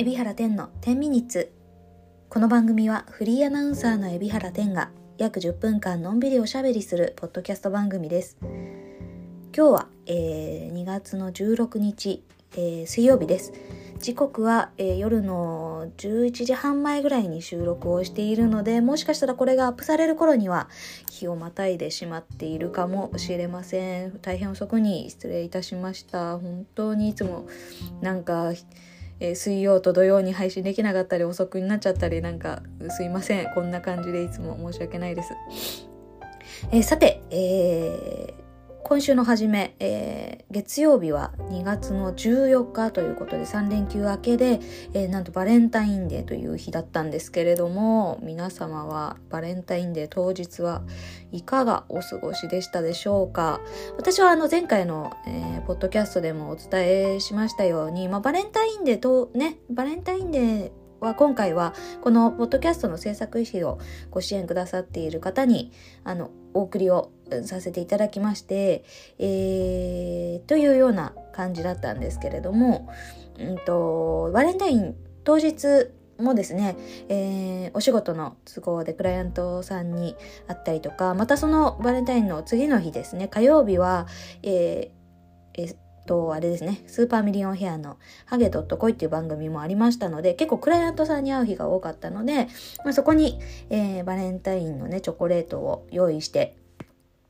海老原天の10ミニッツ。この番組はフリーアナウンサーの海老原天が約10分間のんびりおしゃべりするポッドキャスト番組です。今日は、えー、2月の16日、えー、水曜日です。時刻は、えー、夜の11時半前ぐらいに収録をしているのでもしかしたらこれがアップされる頃には日をまたいでしまっているかもしれません。大変遅くに失礼いたしました。本当にいつもなんかえー、水曜と土曜に配信できなかったり遅くになっちゃったりなんかすいませんこんな感じでいつも申し訳ないです。えー、さて、え、今週の初め、えー、月曜日は2月の14日ということで3連休明けで、えー、なんとバレンタインデーという日だったんですけれども皆様はバレンタインデー当日はいかがお過ごしでしたでしょうか？私はあの前回の、えー、ポッドキャストでもお伝えしましたように、まあ、バレンタインデーとねバレンタインデーは今回はこのポッドキャストの制作費をご支援くださっている方にあのお送りをさせていただきまして、えー、というような感じだったんですけれども、うんと、バレンタイン当日もですね、えー、お仕事の都合でクライアントさんに会ったりとか、またそのバレンタインの次の日ですね、火曜日は、えー、えーと、あれですね、スーパーミリオンヘアのハゲドットコイっていう番組もありましたので、結構クライアントさんに会う日が多かったので、まあ、そこに、えー、バレンタインのね、チョコレートを用意して、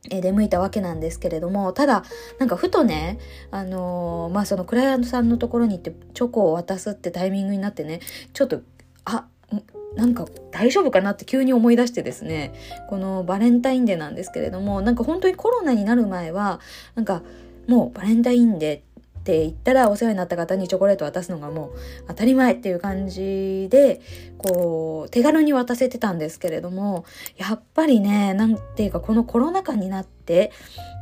出向いたわけなんですけれども、ただ、なんかふとね、あのー、まあそのクライアントさんのところに行ってチョコを渡すってタイミングになってね、ちょっと、あ、なんか大丈夫かなって急に思い出してですね、このバレンタインデーなんですけれども、なんか本当にコロナになる前は、なんかもうバレンタインデーってって言ったらお世話になった方にチョコレート渡すのがもう当たり前っていう感じで、こう、手軽に渡せてたんですけれども、やっぱりね、なんていうかこのコロナ禍になって、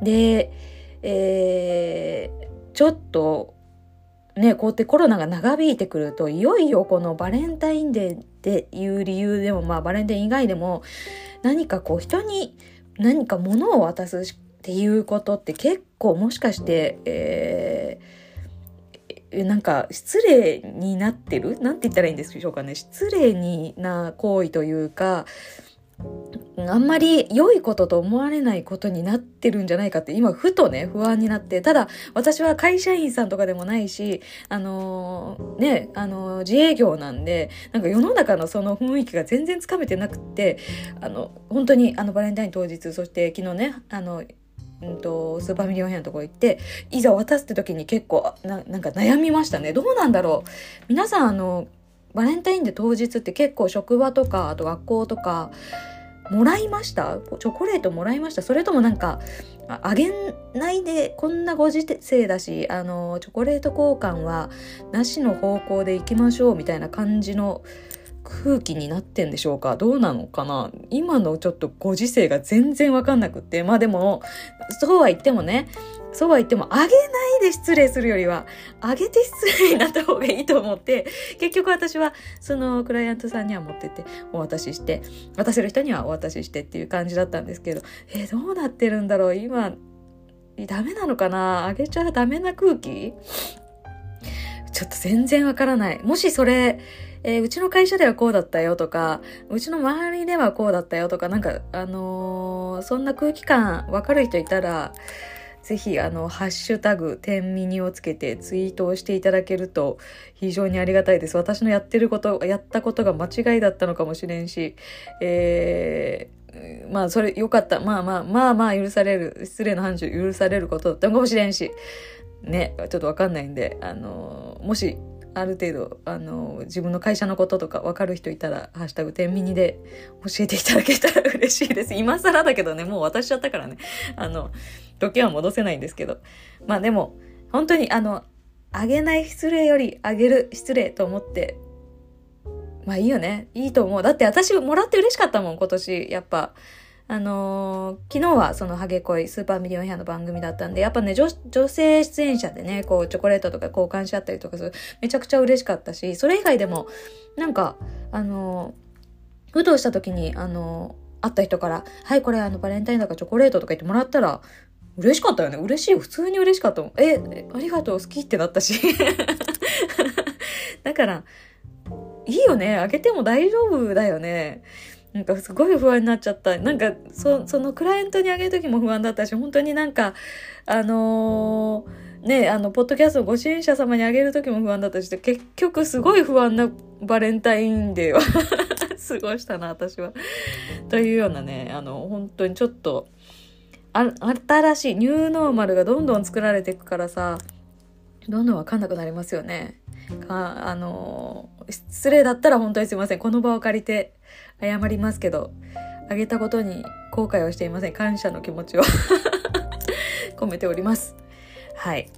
で、えー、ちょっと、ね、こうやってコロナが長引いてくると、いよいよこのバレンタインデーっていう理由でも、まあバレンタイン以外でも、何かこう人に何か物を渡すっていうことって結構もしかして、えー、なんか失礼になってる？なんて言ったらいいんでしょうかね。失礼にな行為というかあんまり良いことと思われないことになってるんじゃないかって今ふとね不安になってただ私は会社員さんとかでもないしあのー、ねあのー、自営業なんでなんか世の中のその雰囲気が全然つかめてなくってあの本当にあのバレンタイン当日そして昨日ねあのうんと、スーパーミリオンヘアのとこ行って、いざ渡すって時に結構な、なんか悩みましたね。どうなんだろう。皆さん、あの、バレンタインデー当日って結構職場とか、あと学校とか、もらいました？チョコレートもらいました？それともなんか、あげないで、こんなご時世だし、あの、チョコレート交換はなしの方向で行きましょうみたいな感じの空気になってんでしょうか？どうなのかな？今のちょっとご時世が全然わかんなくって。まあでも、そうは言ってもね、そうは言っても、あげないで失礼するよりは、あげて失礼になった方がいいと思って、結局私は、そのクライアントさんには持ってってお渡しして、渡せる人にはお渡ししてっていう感じだったんですけど、えー、どうなってるんだろう？今、ダメなのかな？あげちゃダメな空気？ちょっと全然わからない。もしそれ、えー、うちの会社ではこうだったよとか、うちの周りではこうだったよとか、なんか、あのー、そんな空気感わかる人いたら、ぜひ、あの、ハッシュタグ、天ミをつけてツイートをしていただけると非常にありがたいです。私のやってること、やったことが間違いだったのかもしれんし、えー、まあ、それ、よかった。まあまあ、まあまあ、許される、失礼な範疇許されることだったのかもしれんし、ね、ちょっとわかんないんで、あのもし、ある程度あの自分の会社のこととか分かる人いたら「ハッシュタグ天秤で教えていただけたら嬉しいです。今更だけどねもう渡しちゃったからね。あの時は戻せないんですけど。まあでも本当にあのあげない失礼よりあげる失礼と思ってまあいいよね。いいと思う。だって私もらって嬉しかったもん今年。やっぱあのー、昨日はそのハゲ恋スーパーミリオンヘアの番組だったんで、やっぱね、女女性出演者でね、こう、チョコレートとか交換し合ったりとかする、めちゃくちゃ嬉しかったし、それ以外でも、なんか、あのー、ふとした時に、あのー、会った人から、はい、これあの、バレンタインだからチョコレートとか言ってもらったら、嬉しかったよね。嬉しい。普通に嬉しかったもん。え、ありがとう、好きってなったし。だから、いいよねあげても大丈夫だよねなんかすごい不安になっちゃった。なんか、そ、そのクライアントにあげる時も不安だったし、本当になんか、あのー、ね、あの、ポッドキャストご支援者様にあげる時も不安だったし、結局すごい不安なバレンタインデーは 過ごしたな、私は。というようなね、あの、本当にちょっと、あ、新しいニューノーマルがどんどん作られていくからさ、どんどんわかんなくなりますよね。か、あの、失礼だったら本当にすいません。この場を借りて謝りますけど、あげたことに後悔はしていません。感謝の気持ちを 込めております。はい。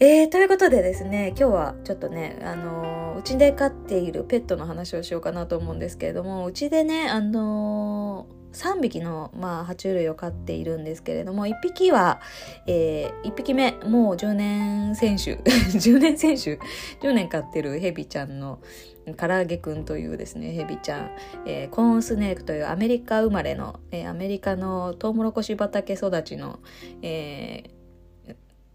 えー、ということでですね、今日はちょっとね、あの、うちで飼っているペットの話をしようかなと思うんですけれども、うちでね、あのー3匹の、まあ、爬虫類を飼っているんですけれども1匹は、えー、1匹目もう10年選手 10年選手10年飼ってるヘビちゃんの唐揚げくんというですねヘビちゃん、えー、コーンスネークというアメリカ生まれの、えー、アメリカのトウモロコシ畑育ちの、えー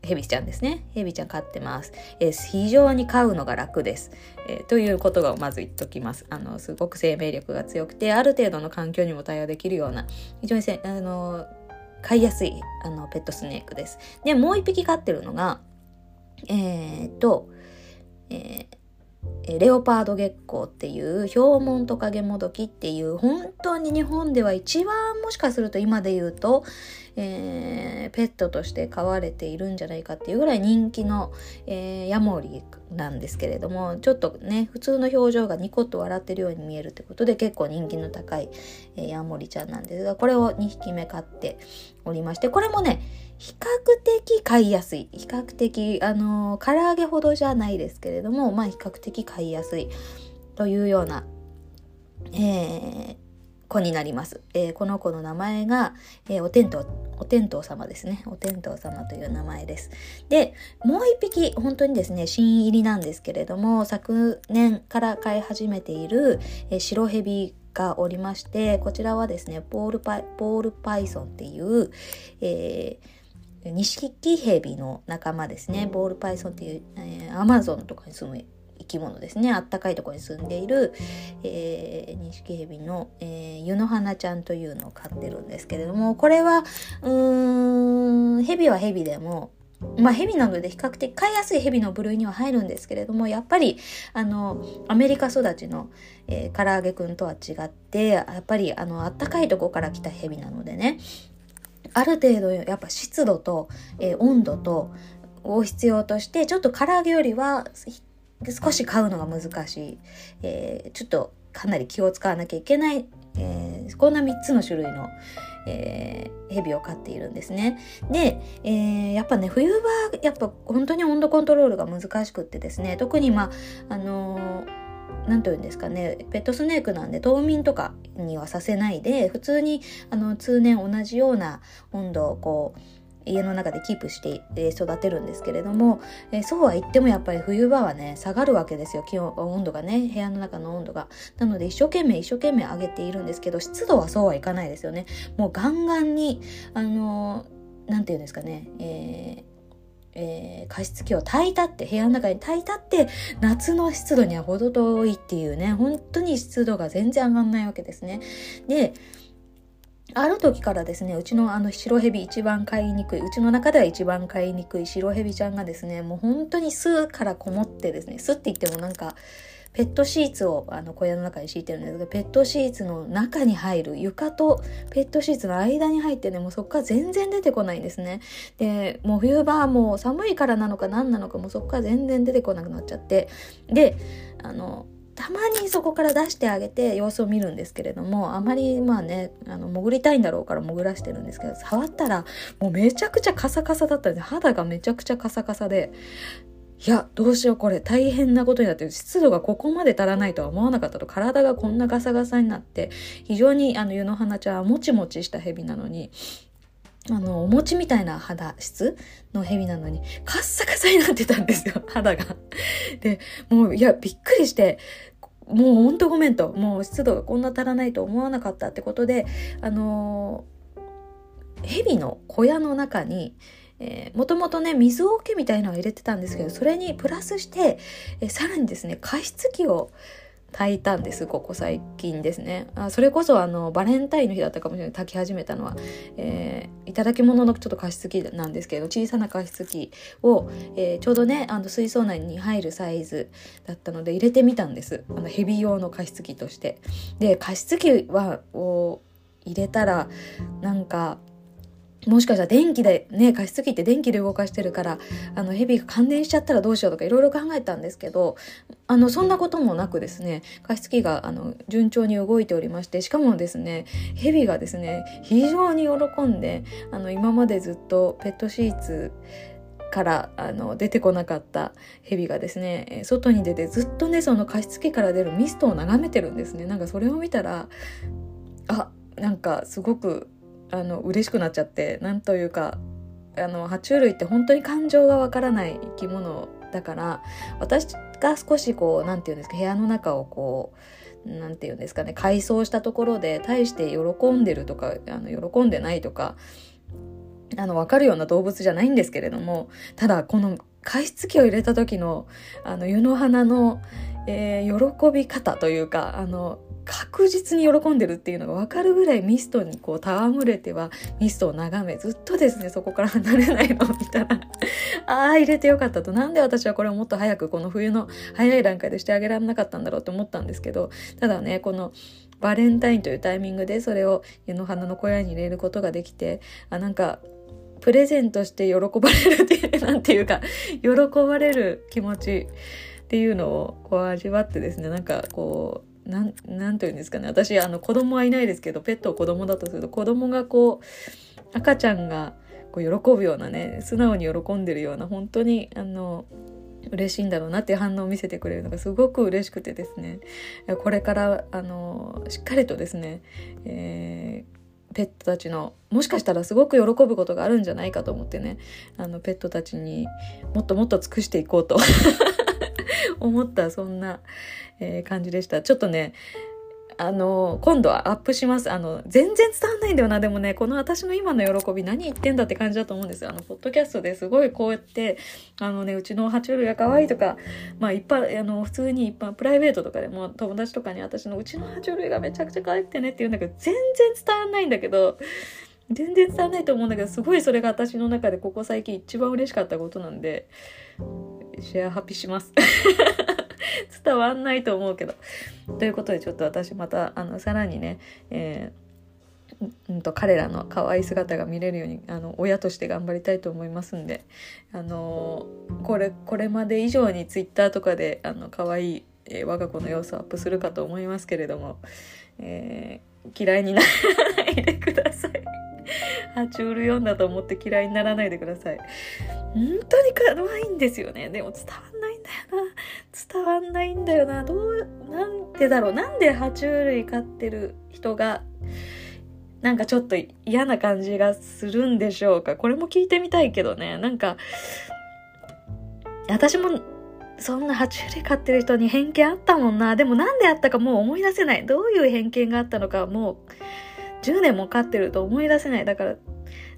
ヘビちゃんですね。ヘビちゃん飼ってます。え、非常に飼うのが楽です。え、ということがまず言っときます。あの、すごく生命力が強くて、ある程度の環境にも対応できるような、非常にせ、あの、飼いやすい、あの、ペットスネークです。で、もう一匹飼ってるのが、え、っと、えー、レオパード月光っていうヒョウモントカゲモドキっていう本当に日本では一番もしかすると今で言うと、えー、ペットとして飼われているんじゃないかっていうぐらい人気の、えー、ヤモリなんですけれどもちょっとね普通の表情がニコッと笑ってるように見えるってことで結構人気の高い、えー、ヤモリちゃんなんですがこれを2匹目飼っておりましてこれもね比較的飼いやすい。比較的あのー、唐揚げほどじゃないですけれどもまあ比較的飼いやすいというようなえー、子になります。えー、この子の名前が、えー、お天道、お天道様ですね。お天道様という名前です。で、もう一匹、本当にですね、新入りなんですけれども、昨年から飼い始めている、えー、白蛇がおりまして、こちらはですね、ポールパイ、ポールパイソンっていう、えー、ニシキヘビの仲間ですね。ボールパイソンっていう、えー、アマゾンとかに住む生き物ですね。あったかいところに住んでいる、えー、ニシキヘビの、えー、湯の花ちゃんというのを飼ってるんですけれどもこれはうーんヘビはヘビでもまあ、ヘビなので比較的飼いやすいヘビの部類には入るんですけれどもやっぱりあのアメリカ育ちの、えー、唐揚げくんとは違ってやっぱりあのあったかいとこから来たヘビなのでねある程度やっぱ湿度と、えー、温度とを必要としてちょっと唐揚げよりは少し買うのが難しい、えー、ちょっとかなり気を使わなきゃいけない、えー、こんな3つの種類の、えー、蛇を飼っているんですね。で、えー、やっぱね冬はやっぱ本当に温度コントロールが難しくってですね。特にまああの何て言うんですかね。ペットスネークなんで冬眠とかにはさせないで普通にあの通年同じような温度をこう家の中でキープして育てるんですけれども、えー、そうは言ってもやっぱり冬場はね下がるわけですよ。気温温度がね部屋の中の温度が。なので一生懸命一生懸命上げているんですけど湿度はそうはいかないですよね。もうガンガンにあの何て言うんですかねえーえー、加湿器を炊いたって部屋の中に炊いたって夏の湿度には程遠いっていうね本当に湿度が全然上がんないわけですね。である時からですね、うちのあの白蛇一番飼いにくい、うちの中では一番飼いにくい白蛇ちゃんがですね、もう本当に巣からこもってですね、巣って言ってもなんか、ペットシーツをあの小屋の中に敷いてるんですけど、ペットシーツの中に入る、床とペットシーツの間に入ってね、もうそこから全然出てこないんですね。で、もう冬場はもう寒いからなのか何なのか、もうそこから全然出てこなくなっちゃって、で、あの、たまにそこから出してあげて様子を見るんですけれどもあまりまあねあの潜りたいんだろうから潜らしてるんですけど触ったらもうめちゃくちゃカサカサだったんで肌がめちゃくちゃカサカサで。いやどうしようこれ。大変なことになってる。湿度がここまで足らないとは思わなかったと。体がこんなガサガサになって非常にあの湯の花ちゃんはもちもちした蛇なのにあの、お餅みたいな肌質の蛇なのに、カッサカサになってたんですよ、肌が。で、もう、いや、びっくりして、もうほんとごめんと、もう湿度がこんな足らないと思わなかったってことで、あのー、蛇の小屋の中に、えー、もともとね、水桶みたいなのを入れてたんですけど、それにプラスして、えー、さらにですね、加湿器を、炊いたんですここ最近ですね。あそれこそあのバレンタインの日だったかもしれない。炊き始めたのは、えー、いただき物のちょっと加湿器なんですけど小さな加湿器を、えー、ちょうどねあの水槽内に入るサイズだったので入れてみたんです。あのヘビ用の加湿器として。で加湿器はを入れたらなんかもしかしたら電気でね加湿器って電気で動かしてるからあのヘビが感電しちゃったらどうしようとかいろいろ考えたんですけどあのそんなこともなくですね加湿器があの順調に動いておりましてしかもですねヘビがですね非常に喜んであの今までずっとペットシーツからあの出てこなかったヘビがですね外に出てずっとねその加湿器から出るミストを眺めてるんですね。なんかそれを見たらあなんかすごくあの嬉しくなっちゃってなんというかあの爬虫類って本当に感情がわからない生き物だから私が少しこう何て言うんですか部屋の中をこう何て言うんですかね改装したところで大して喜んでるとかあの喜んでないとかあの分かるような動物じゃないんですけれどもただこの加湿器を入れた時のあの湯の花の、えー、喜び方というかあの確実に喜んでるっていうのが分かるぐらいミストにこう戯れてはミストを眺めずっとですねそこから離れないのを見たら ああ入れてよかったと。なんで私はこれをもっと早くこの冬の早い段階でしてあげられなかったんだろうって思ったんですけどただねこのバレンタインというタイミングでそれを湯の花の小屋に入れることができてあなんかプレゼントして喜ばれるっていうなんていうか喜ばれる気持ちっていうのをこう味わってですねなんかこうなんなんて言うんですかね。私あの子供はいないですけどペットを子供だとすると子供がこう赤ちゃんがこう喜ぶようなね素直に喜んでるような本当にあの嬉しいんだろうなっていう反応を見せてくれるのがすごく嬉しくてですね。これからあのしっかりとですね、えー、ペットたちのもしかしたらすごく喜ぶことがあるんじゃないかと思ってねあのペットたちにもっともっと尽くしていこうと。思ったそんな、えー、感じでした。ちょっとね、あの、今度はアップします。あの、全然伝わんないんだよな。でもね、この私の今の喜び何言ってんだって感じだと思うんですよ。あの、ポッドキャストですごいこうやって、あのね、うちの爬虫類が可愛いとか、まあ一般、あの、普通に一般、プライベートとかでも友達とかに私のうちの爬虫類がめちゃくちゃ可愛くてねって言うんだけど、全然伝わんないんだけど、全然伝わんないと思うんだけど、すごいそれが私の中でここ最近一番嬉しかったことなんで、シェアハピします。伝わんないと思うけど。ということでちょっと私またあのさらにね、えー、うんと彼らの可愛い姿が見れるようにあの親として頑張りたいと思いますんで、あのこれこれまで以上にツイッターとかであの可愛い、えー、我が子の様子をアップするかと思いますけれども、えー、嫌いにならないでください。爬虫類読んだと思って嫌いにならないでください。本当に可愛いんですよね。でも伝わんないんだよな。伝わんないんだよな。どう、なんでだろう。なんで爬虫類飼ってる人が、なんかちょっと嫌な感じがするんでしょうか。これも聞いてみたいけどね。なんか、私もそんな爬虫類飼ってる人に偏見あったもんな。でもなんであったかもう思い出せない。どういう偏見があったのかもう10年も飼ってると思い出せない。だから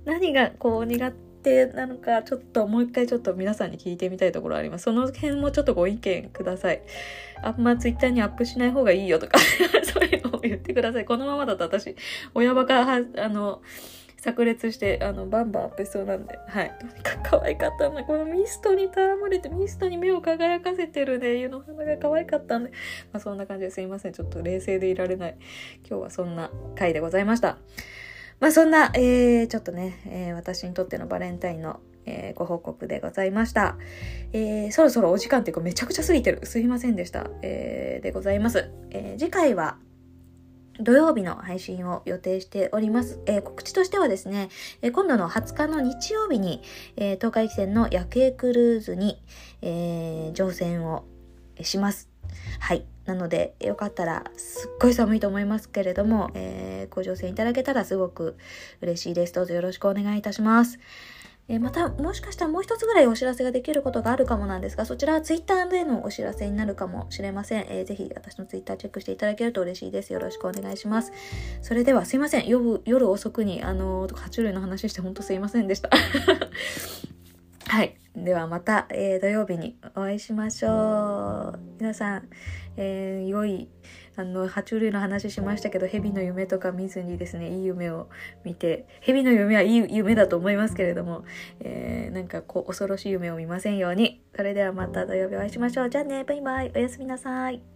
何がこう苦手なのかちょっともう一回ちょっと皆さんに聞いてみたいところあります。その辺もちょっとご意見ください。あんま twitter にアップしない方がいいよとかそういうのを言ってください。このままだと私、親バカは、あの、炸裂して、あの、バンバンアップしそうなんで、はい。とにかく可愛かったんだ。このミストに戯れて、ミストに目を輝かせてるね、湯の花が可愛かったんで、まあそんな感じですいません。ちょっと冷静でいられない。今日はそんな回でございました。まあそんな、えー、ちょっとね、えー、私にとってのバレンタインの、えー、ご報告でございました。えー、そろそろお時間っていうかめちゃくちゃ過ぎてる。すいませんでした。えー、でございます。え、次回は、土曜日の配信を予定しております。えー、告知としてはですね、えー、今度の20日の日曜日に、えー、東海汽船の夜景クルーズに、え乗船をします。はい。なので、よかったら、すっごい寒いと思いますけれども、えご乗船いただけたらすごく嬉しいです。どうぞよろしくお願いいたします。えまた、もしかしたらもう一つぐらいお知らせができることがあるかもなんですが、そちらは Twitter でのお知らせになるかもしれません。えー、ぜひ私の Twitter チェックしていただけると嬉しいです。よろしくお願いします。それではすいません。夜夜遅くに、あのー、爬虫類の話してほんとすいませんでした。はい。ではまた、えー、土曜日にお会いしましょう。皆さん、えー、良い、あの、爬虫類の話しましたけど、蛇の夢とか見ずにですね、いい夢を見て、蛇の夢はいい夢だと思いますけれども、えー、なんかこう、恐ろしい夢を見ませんように。それではまた土曜日お会いしましょう。じゃあね、バイバイ。おやすみなさい。